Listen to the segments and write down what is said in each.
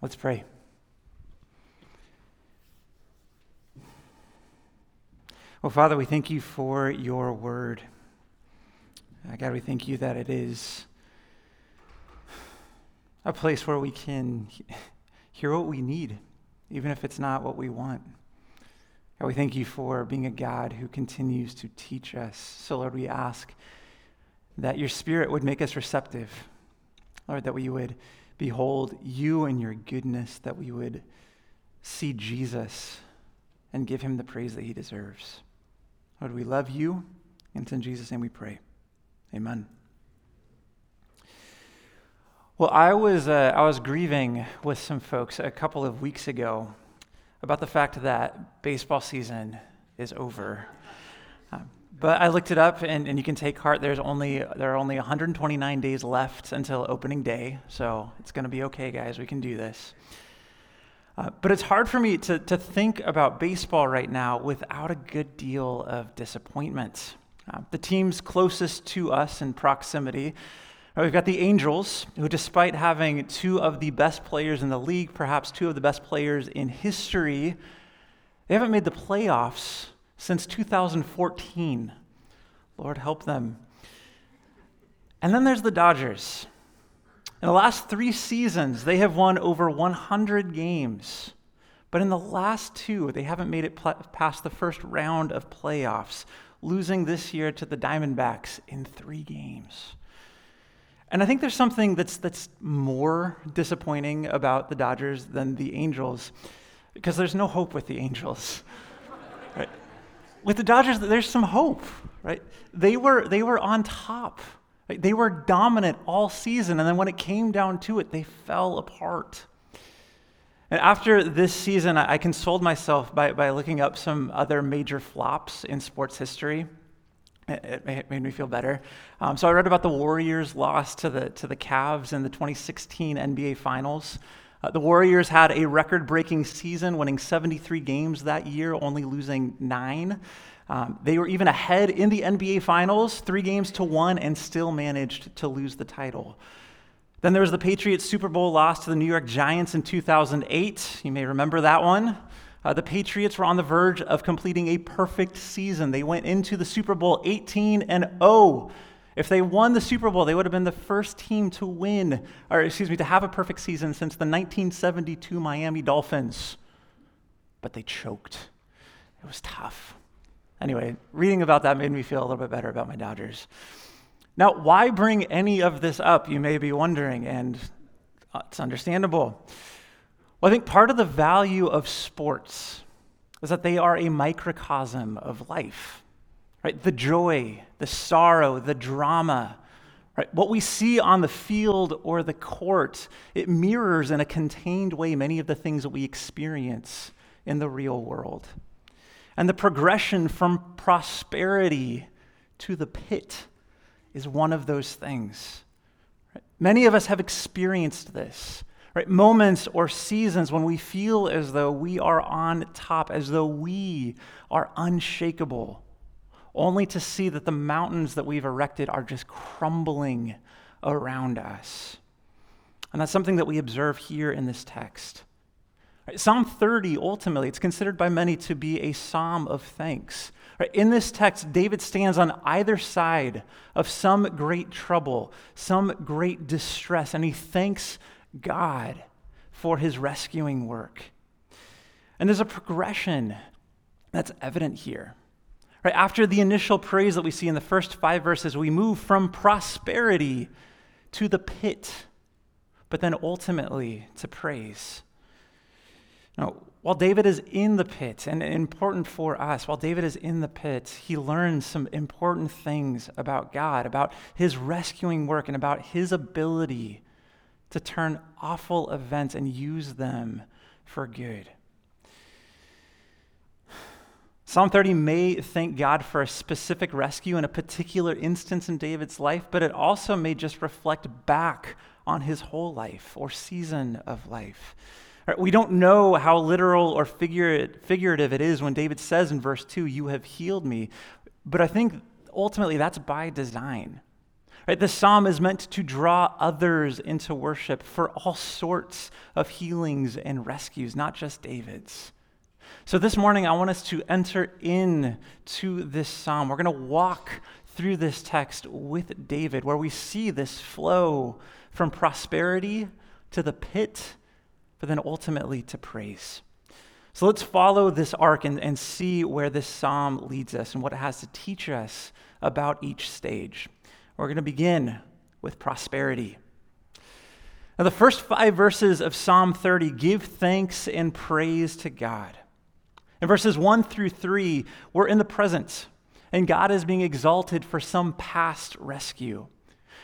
Let's pray. Well, Father, we thank you for your word. Uh, God, we thank you that it is a place where we can hear what we need, even if it's not what we want. God, we thank you for being a God who continues to teach us. So, Lord, we ask that your spirit would make us receptive. Lord, that we would behold you and your goodness, that we would see Jesus and give him the praise that he deserves. Lord, we love you, and it's in Jesus' name we pray. Amen. Well, I was, uh, I was grieving with some folks a couple of weeks ago about the fact that baseball season is over. But I looked it up, and, and you can take heart. There's only there are only 129 days left until opening day, so it's going to be okay, guys. We can do this. Uh, but it's hard for me to, to think about baseball right now without a good deal of disappointment. Uh, the teams closest to us in proximity, uh, we've got the Angels, who, despite having two of the best players in the league, perhaps two of the best players in history, they haven't made the playoffs since 2014. Lord, help them. And then there's the Dodgers. In the last three seasons, they have won over 100 games. But in the last two, they haven't made it pl- past the first round of playoffs, losing this year to the Diamondbacks in three games. And I think there's something that's, that's more disappointing about the Dodgers than the Angels, because there's no hope with the Angels. Right? With the Dodgers, there's some hope, right? They were, they were on top. They were dominant all season, and then when it came down to it, they fell apart. And after this season, I consoled myself by, by looking up some other major flops in sports history. It, it made me feel better. Um, so I read about the Warriors' loss to the, to the Cavs in the 2016 NBA Finals. Uh, the Warriors had a record breaking season, winning 73 games that year, only losing nine. Um, they were even ahead in the NBA Finals, three games to one, and still managed to lose the title. Then there was the Patriots Super Bowl loss to the New York Giants in 2008. You may remember that one. Uh, the Patriots were on the verge of completing a perfect season. They went into the Super Bowl 18 and 0. If they won the Super Bowl, they would have been the first team to win, or excuse me, to have a perfect season since the 1972 Miami Dolphins. But they choked. It was tough. Anyway, reading about that made me feel a little bit better about my Dodgers. Now, why bring any of this up, you may be wondering, and it's understandable. Well, I think part of the value of sports is that they are a microcosm of life, right? The joy, the sorrow, the drama, right? What we see on the field or the court, it mirrors in a contained way many of the things that we experience in the real world and the progression from prosperity to the pit is one of those things. Right? Many of us have experienced this. Right? Moments or seasons when we feel as though we are on top, as though we are unshakable, only to see that the mountains that we've erected are just crumbling around us. And that's something that we observe here in this text. Psalm 30, ultimately, it's considered by many to be a psalm of thanks. In this text, David stands on either side of some great trouble, some great distress, and he thanks God for his rescuing work. And there's a progression that's evident here. Right, after the initial praise that we see in the first five verses, we move from prosperity to the pit, but then ultimately to praise. Now, while David is in the pit, and important for us, while David is in the pit, he learns some important things about God, about his rescuing work, and about his ability to turn awful events and use them for good. Psalm 30 may thank God for a specific rescue in a particular instance in David's life, but it also may just reflect back on his whole life or season of life. Uh, we don't know how literal or figurative it is when David says in verse 2, You have healed me. But I think ultimately that's by design. Right? Psalm is meant to draw others into worship for all sorts of healings and rescues, not just David's. So this morning, I want us to enter in to this psalm. We're going to walk through this text with David, where we see this flow from prosperity to the pit, but then ultimately to praise. So let's follow this arc and, and see where this psalm leads us and what it has to teach us about each stage. We're going to begin with prosperity. Now, the first five verses of Psalm 30 give thanks and praise to God. In verses 1 through 3, we're in the present, and God is being exalted for some past rescue.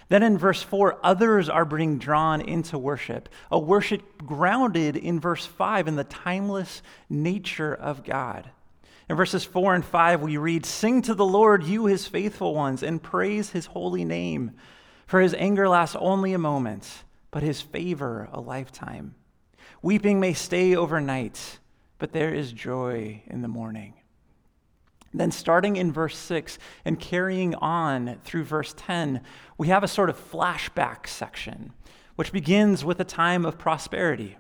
Then in verse 4, others are being drawn into worship, a worship grounded in verse 5 in the timeless nature of God. In verses 4 and 5, we read, Sing to the Lord, you his faithful ones, and praise his holy name. For his anger lasts only a moment, but his favor a lifetime. Weeping may stay overnight, but there is joy in the morning. Then, starting in verse 6 and carrying on through verse 10, we have a sort of flashback section, which begins with a time of prosperity.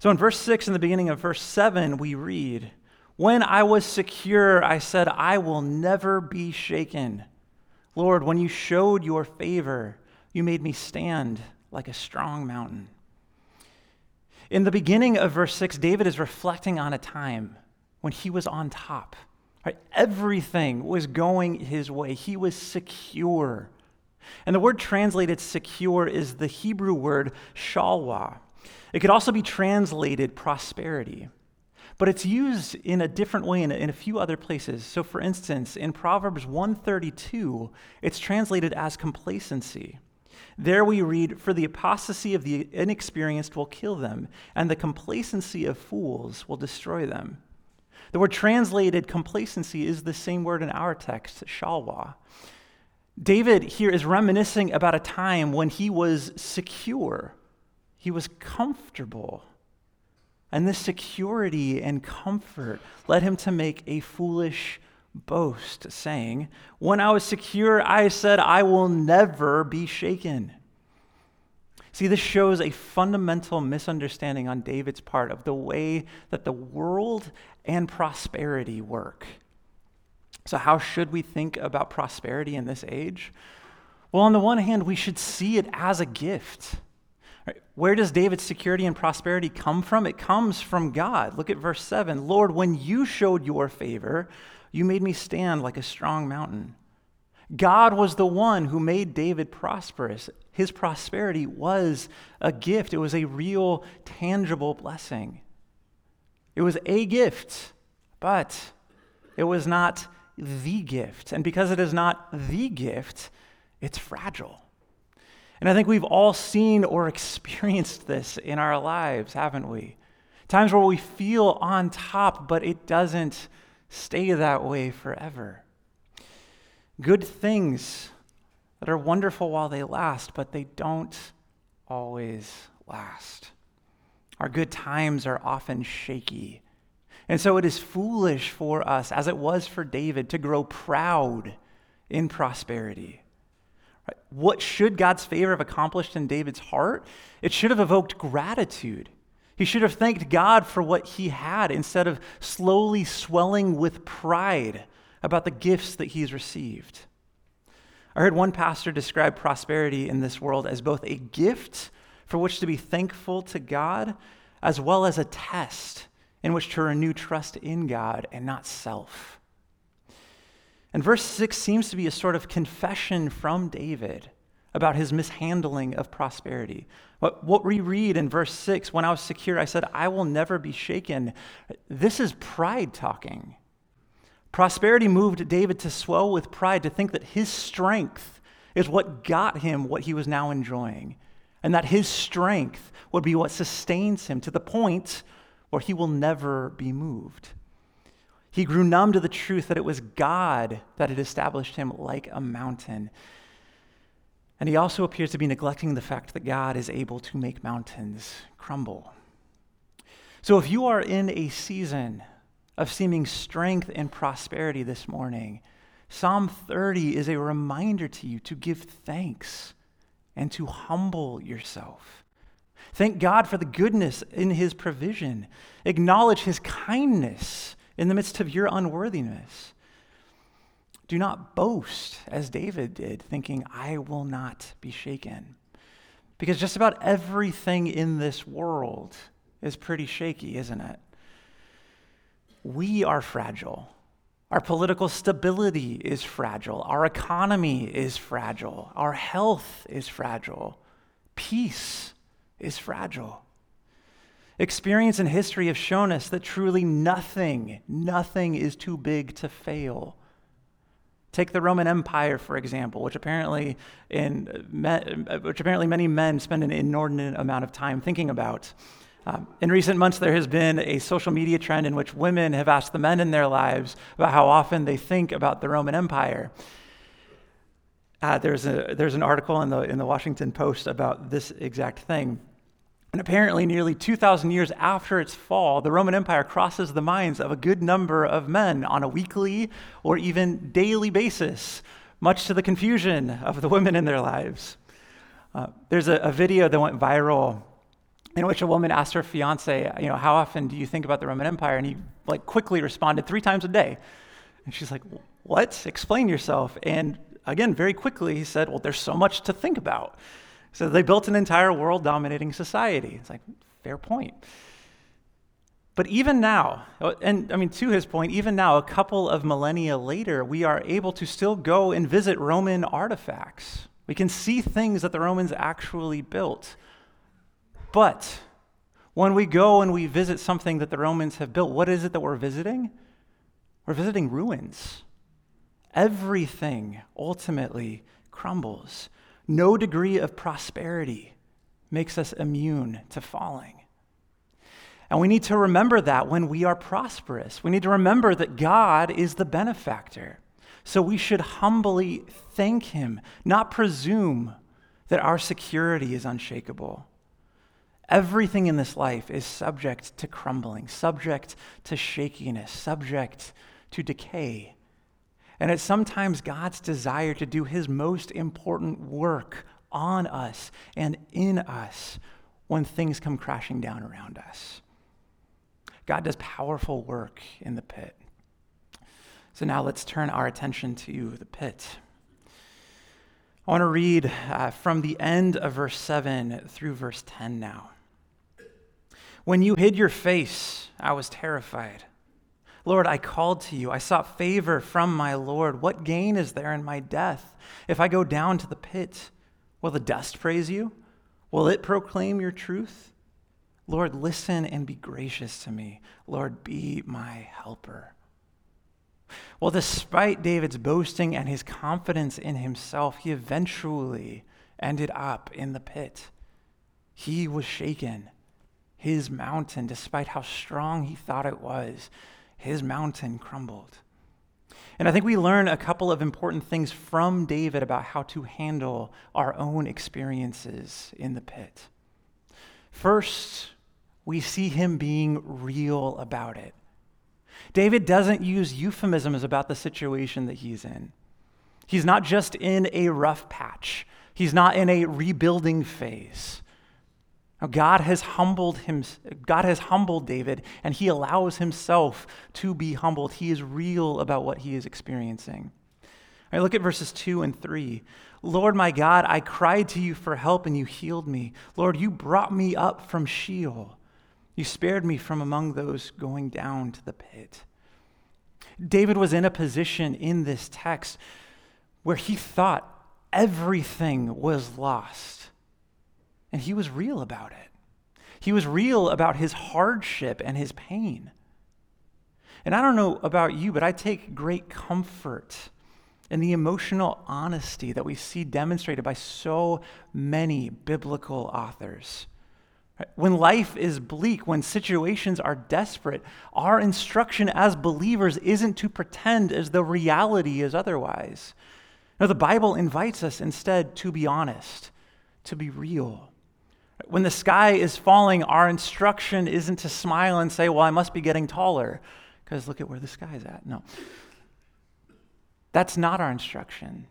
So, in verse 6 and the beginning of verse 7, we read, when I was secure, I said, I will never be shaken. Lord, when you showed your favor, you made me stand like a strong mountain. In the beginning of verse 6, David is reflecting on a time when he was on top. Right? Everything was going his way. He was secure. And the word translated secure is the Hebrew word shalwa. It could also be translated prosperity but it's used in a different way in a, in a, few other places. So, for instance, in Proverbs 132, it's translated as complacency. There we read, For the apostasy of the inexperienced will kill them, and the complacency of fools will destroy them. The word translated complacency is the same word in our text, shalwa. David here is reminiscing about a time when he was secure, he was comfortable. And this security and comfort led him to make a foolish boast, saying, When I was secure, I said, I will never be shaken. See, this shows a fundamental misunderstanding on David's part of the way that the world and prosperity work. So, how should we think about prosperity in this age? Well, on the one hand, we should see it as a gift. Where does David's security and prosperity come from? It comes from God. Look at verse 7. Lord, when you showed your favor, you made me stand like a strong mountain. God was the one who made David prosperous. His prosperity was a gift, it was a real, tangible blessing. It was a gift, but it was not the gift. And because it is not the gift, it's fragile. And I think we've all seen or experienced this in our lives, haven't we? Times where we feel on top, but it doesn't stay that way forever. Good things that are wonderful while they last, but they don't always last. Our good times are often shaky. And so it is foolish for us, as it was for David, to grow proud in prosperity. What should God's favor have accomplished in David's heart? It should have evoked gratitude. He should have thanked God for what he had instead of slowly swelling with pride about the gifts that he's received. I heard one pastor describe prosperity in this world as both a gift for which to be thankful to God, as well as a test in which to renew trust in God and not self. And verse 6 seems to be a sort of confession from David about his mishandling of prosperity. What, what we read in verse 6 when I was secure, I said, I will never be shaken. This is pride talking. Prosperity moved David to swell with pride, to think that his strength is what got him what he was now enjoying, and that his strength would be what sustains him to the point where he will never be moved. He grew numb to the truth that it was God that had established him like a mountain. And he also appears to be neglecting the fact that God is able to make mountains crumble. So if you are in a season of seeming strength and prosperity this morning, Psalm 30 is a reminder to you to give thanks and to humble yourself. Thank God for the goodness in his provision. Acknowledge his kindness in the midst of your unworthiness. Do not boast as David did, thinking, I will not be shaken. Because just about everything in this world is pretty shaky, isn't it? We are fragile. Our political stability is fragile. Our economy is fragile. Our health is fragile. Peace is fragile. Experience and history have shown us that truly nothing, nothing is too big to fail. Take the Roman Empire, for example, which apparently, in, which apparently many men spend an inordinate amount of time thinking about. Um, in recent months, there has been a social media trend in which women have asked the men in their lives about how often they think about the Roman Empire. Uh, there's, a, there's an article in the, in the Washington Post about this exact thing. And apparently, nearly 2,000 years after its fall, the Roman Empire crosses the minds of a good number of men on a weekly or even daily basis, much to the confusion of the women in their lives. Uh, there's a, a, video that went viral in which a woman asked her fiance, you know, how often do you think about the Roman Empire? And he like quickly responded three times a day. And she's like, what? Explain yourself. And again, very quickly, he said, well, there's so much to think about. So they built an entire world dominating society. It's like, fair point. But even now, and I mean, to his point, even now, a couple of millennia later, we are able to still go and visit Roman artifacts. We can see things that the Romans actually built. But when we go and we visit something that the Romans have built, what is it that we're visiting? We're visiting ruins. Everything ultimately crumbles. No degree of prosperity makes us immune to falling. And we need to remember that when we are prosperous. We need to remember that God is the benefactor. So we should humbly thank Him, not presume that our security is unshakable. Everything in this life is subject to crumbling, subject to shakiness, subject to decay. And it's sometimes God's desire to do his most important work on us and in us when things come crashing down around us. God does powerful work in the pit. So now let's turn our attention to the pit. I want to read uh, from the end of verse 7 through verse 10 now. When you hid your face, I was terrified. Lord, I called to you. I sought favor from my Lord. What gain is there in my death? If I go down to the pit, will the dust praise you? Will it proclaim your truth? Lord, listen and be gracious to me. Lord, be my helper. Well, despite David's boasting and his confidence in himself, he eventually ended up in the pit. He was shaken. His mountain, despite how strong he thought it was, his mountain crumbled. And I think we learn a couple of important things from David about how to handle our own experiences in the pit. First, we see him being real about it. David doesn't use euphemisms about the situation that he's in. He's not just in a rough patch, he's not in a rebuilding phase. Now, God has humbled him, God has humbled David, and he allows himself to be humbled. He is real about what he is experiencing. All right, look at verses 2 and 3. Lord my God, I cried to you for help and you healed me. Lord, you brought me up from Sheol. You spared me from among those going down to the pit. David was in a position in this text where he thought everything was lost. And he was real about it. He was real about his hardship and his pain. And I don't know about you, but I take great comfort in the emotional honesty that we see demonstrated by so many biblical authors. When life is bleak, when situations are desperate, our instruction as believers isn't to pretend as though reality is otherwise. No, the Bible invites us instead to be honest, to be real. When the sky is falling, our instruction isn't to smile and say, Well, I must be getting taller, because look at where the sky is at. No. That's not our instruction.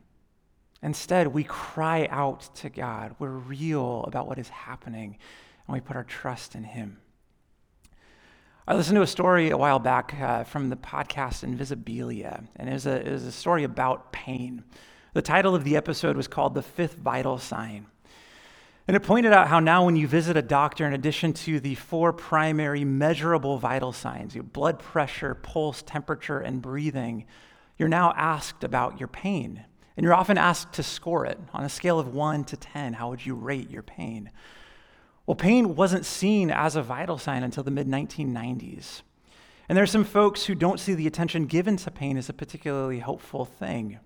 Instead, we cry out to God. We're real about what is happening, and we put our trust in Him. I listened to a story a while back uh, from the podcast Invisibilia, and it was, a, it was a story about pain. The title of the episode was called The Fifth Vital Sign. And it pointed out how now, when you visit a doctor, in addition to the four primary measurable vital signs your blood pressure, pulse, temperature, and breathing you're now asked about your pain. And you're often asked to score it on a scale of one to 10. How would you rate your pain? Well, pain wasn't seen as a vital sign until the mid 1990s. And there are some folks who don't see the attention given to pain as a particularly hopeful thing.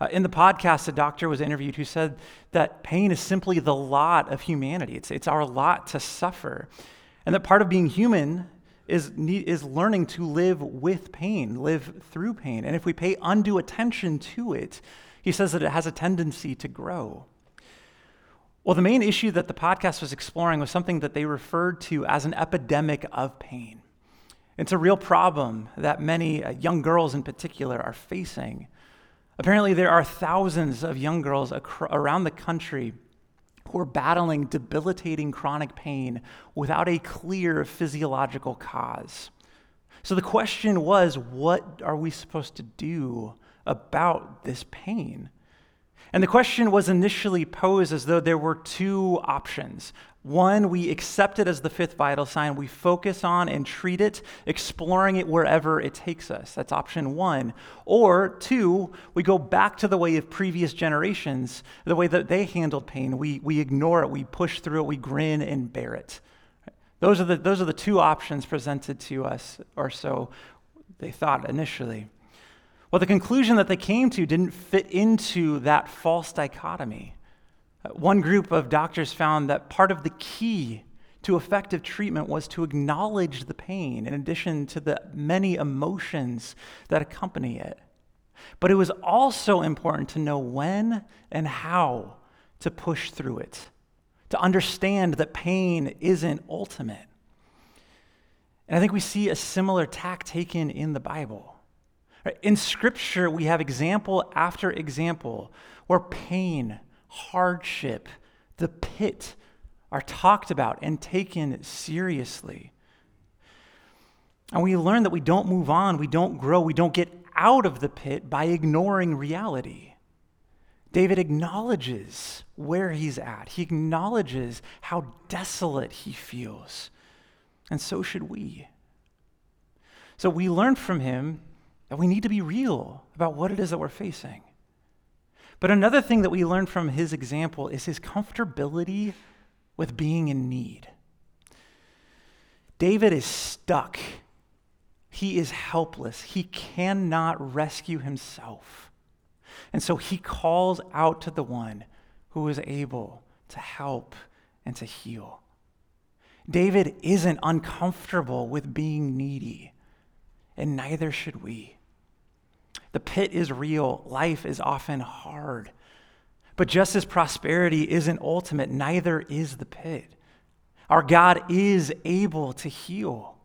Uh, in the podcast, a doctor was interviewed who said that pain is simply the lot of humanity. It's, it's our lot to suffer. And that part of being human is, is learning to live with pain, live through pain. And if we pay undue attention to it, he says that it has a tendency to grow. Well, the main issue that the podcast was exploring was something that they referred to as an epidemic of pain. It's a real problem that many uh, young girls in particular are facing. Apparently, there are thousands of young girls acro- around the country who are battling debilitating chronic pain without a clear physiological cause. So the question was what are we supposed to do about this pain? And the question was initially posed as though there were two options. One, we accept it as the fifth vital sign. We focus on and treat it, exploring it wherever it takes us. That's option one. Or two, we go back to the way of previous generations, the way that they handled pain. We, we ignore it, we push through it, we grin and bear it. Those are, the, those are the two options presented to us, or so they thought initially. Well, the conclusion that they came to didn't fit into that false dichotomy. Uh, one group of doctors found that part of the key to effective treatment was to acknowledge the pain in addition to the many emotions that accompany it. But it was also important to know when and how to push through it, to understand that pain isn't ultimate. And I think we see a similar tack taken in the Bible. In Scripture, we have example after example where pain, hardship, the pit are talked about and taken seriously. And we learn that we don't move on, we don't grow, we don't get out of the pit by ignoring reality. David acknowledges where he's at, he acknowledges how desolate he feels. And so should we. So we learn from him that we need to be real about what it is that we're facing. But another thing that we learn from his example is his comfortability with being in need. David is stuck. He is helpless. He cannot rescue himself. And so he calls out to the one who is able to help and to heal. David isn't uncomfortable with being needy, and neither should we. The pit is real, life is often hard. But just as prosperity isn't ultimate, neither is the pit. Our God is able to heal.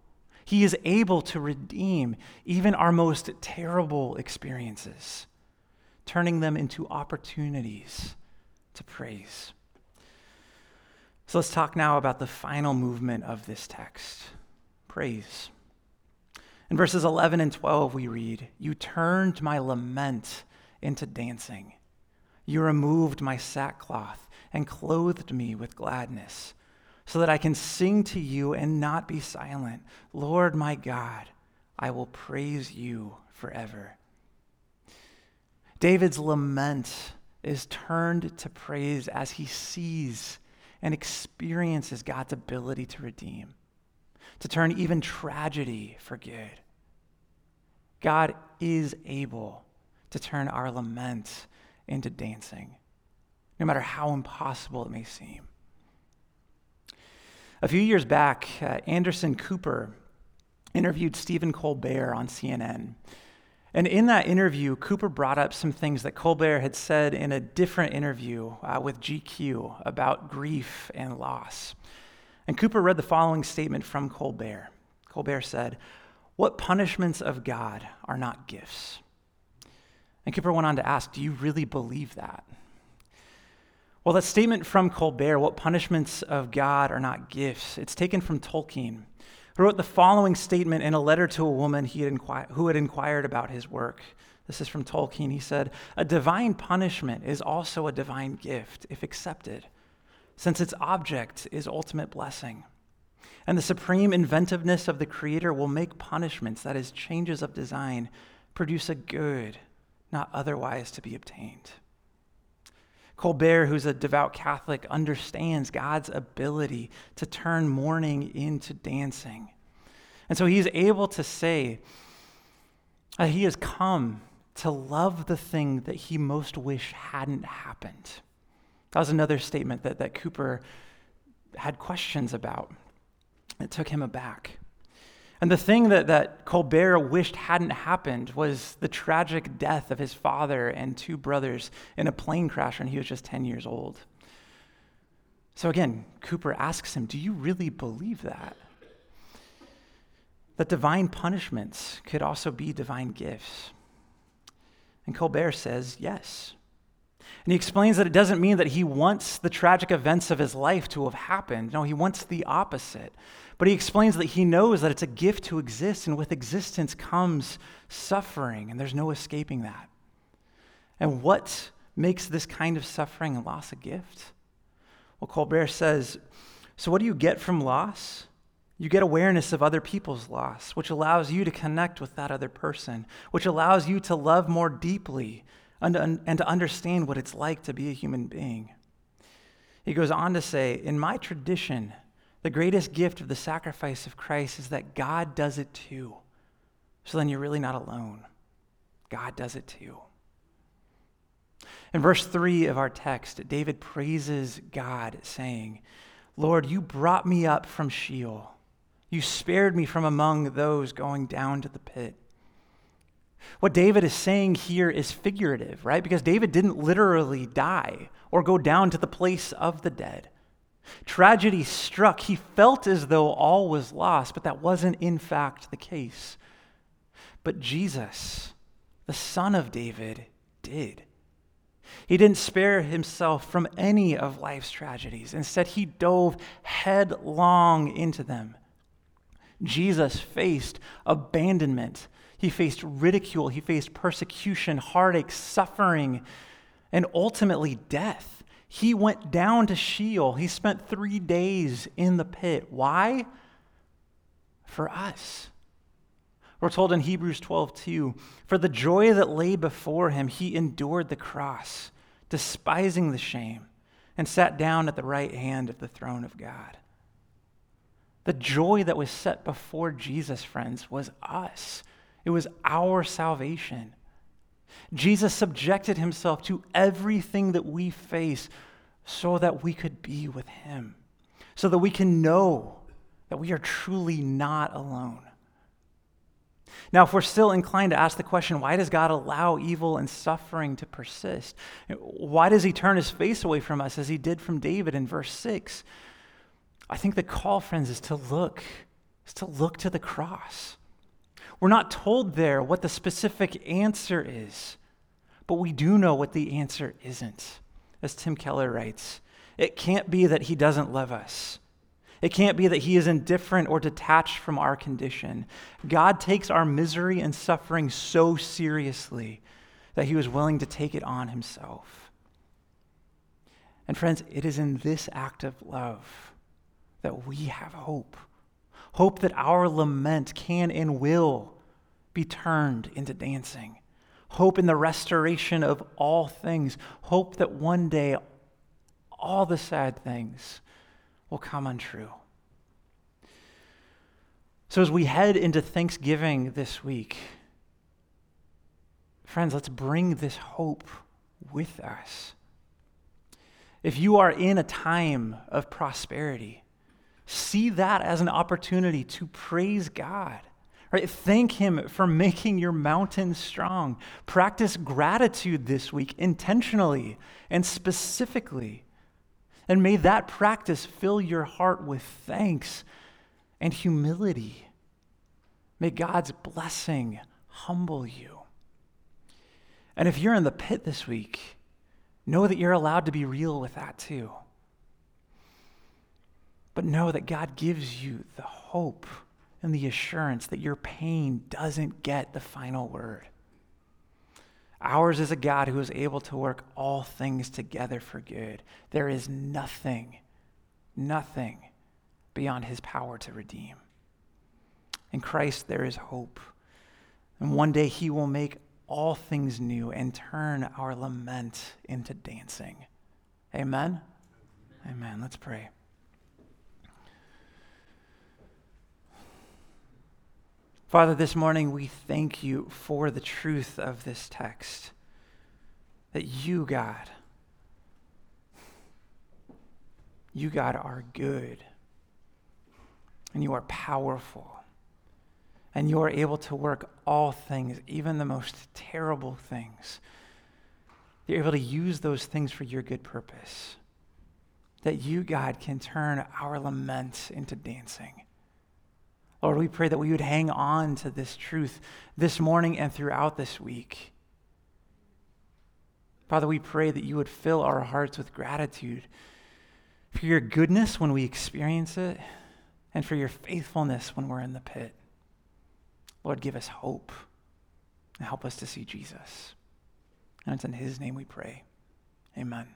He is able to redeem even our most terrible experiences, turning them into opportunities to praise. So let's talk now about the final movement of this text praise. In verses 11 and 12, we read, You turned my lament into dancing. You removed my sackcloth and clothed me with gladness, so that I can sing to you and not be silent. Lord my God, I will praise you forever. David's lament is turned to praise as he sees and experiences God's ability to redeem to turn even tragedy for good. God is able to turn our lament into dancing, no matter how impossible it may seem. A few years back, uh, Anderson Cooper interviewed Stephen Colbert on CNN. And in that interview, Cooper brought up some things that Colbert had said in a different interview uh, with GQ about grief and loss. And Cooper read the following statement from Colbert. Colbert said, What punishments of God are not gifts? And Cooper went on to ask, Do you really believe that? Well, that statement from Colbert, what punishments of God are not gifts, it's taken from Tolkien, who wrote the following statement in a letter to a woman had who had inquired about his work. This is from Tolkien. He said, A divine punishment is also a divine gift, if accepted, since its object is ultimate blessing. And the supreme inventiveness of the Creator will make punishments, that is, changes of design, produce a good not otherwise to be obtained. Colbert, who's a devout Catholic, understands God's ability to turn mourning into dancing. And so he's able to say that he has come to love the thing that he most wish hadn't happened. That was another statement that, that Cooper had questions about. It took him aback. And the thing that, that Colbert wished hadn't happened was the tragic death of his father and two brothers in a plane crash when he was just 10 years old. So again, Cooper asks him, Do you really believe that? That divine punishments could also be divine gifts. And Colbert says, Yes. And he explains that it doesn't mean that he wants the tragic events of his life to have happened. No, he wants the opposite. But he explains that he knows that it's a gift to exist, and with existence comes suffering, and there's no escaping that. And what makes this kind of suffering and loss a gift? Well, Colbert says so, what do you get from loss? You get awareness of other people's loss, which allows you to connect with that other person, which allows you to love more deeply and, to understand what it's like to be a human being. He goes on to say, In my tradition, the greatest gift of the sacrifice of Christ is that God does it too. So then you're really not alone. God does it too. In verse 3 of our text, David praises God, saying, Lord, you brought me up from Sheol. You spared me from among those going down to the pit. What David is saying here is figurative, right? Because David didn't literally die or go down to the place of the dead. Tragedy struck. He felt as though all was lost, but that wasn't in fact the case. But Jesus, the Son of David, did. He didn't spare himself from any of life's tragedies. Instead, he dove headlong into them. Jesus faced abandonment, he faced ridicule, he faced persecution, heartache, suffering, and ultimately death. He went down to Sheol. He spent three days in the pit. Why? For us. We're told in Hebrews 12, 2, for the joy that lay before him, he endured the cross, despising the shame, and sat down at the right hand of the throne of God. The joy that was set before Jesus, friends, was us. It was our salvation. Jesus subjected himself to everything that we face so that we could be with him, so that we can know that we are truly not alone. Now, if we're still inclined to ask the question, why does God allow evil and suffering to persist? Why does he turn his face away from us as he did from David in verse 6? I think the call, friends, is to look, is to look to the cross. We're not told there what the specific answer is, but we do know what the answer isn't. As Tim Keller writes, it can't be that he doesn't love us. It can't be that he is indifferent or detached from our condition. God takes our misery and suffering so seriously that he was willing to take it on himself. And friends, it is in this act of love that we have hope. Hope that our lament can and will be turned into dancing. Hope in the restoration of all things. Hope that one day all the sad things will come untrue. So, as we head into Thanksgiving this week, friends, let's bring this hope with us. If you are in a time of prosperity, See that as an opportunity to praise God. Right? Thank Him for making your mountain strong. Practice gratitude this week intentionally and specifically. And may that practice fill your heart with thanks and humility. May God's blessing humble you. And if you're in the pit this week, know that you're allowed to be real with that too. But know that God gives you the hope and the assurance that your pain doesn't get the final word. Ours is a God who is able to work all things together for good. There is nothing, nothing beyond his power to redeem. In Christ, there is hope. And one day he will make all things new and turn our lament into dancing. Amen? Amen. Let's pray. Father, this morning we thank you for the truth of this text. That you, God, you, God, are good. And you are powerful. And you are able to work all things, even the most terrible things. You're able to use those things for your good purpose. That you, God, can turn our lament into dancing. Lord, we pray that we would hang on to this truth this morning and throughout this week. Father, we pray that you would fill our hearts with gratitude for your goodness when we experience it and for your faithfulness when we're in the pit. Lord, give us hope and help us to see Jesus. And it's in his name we pray. Amen.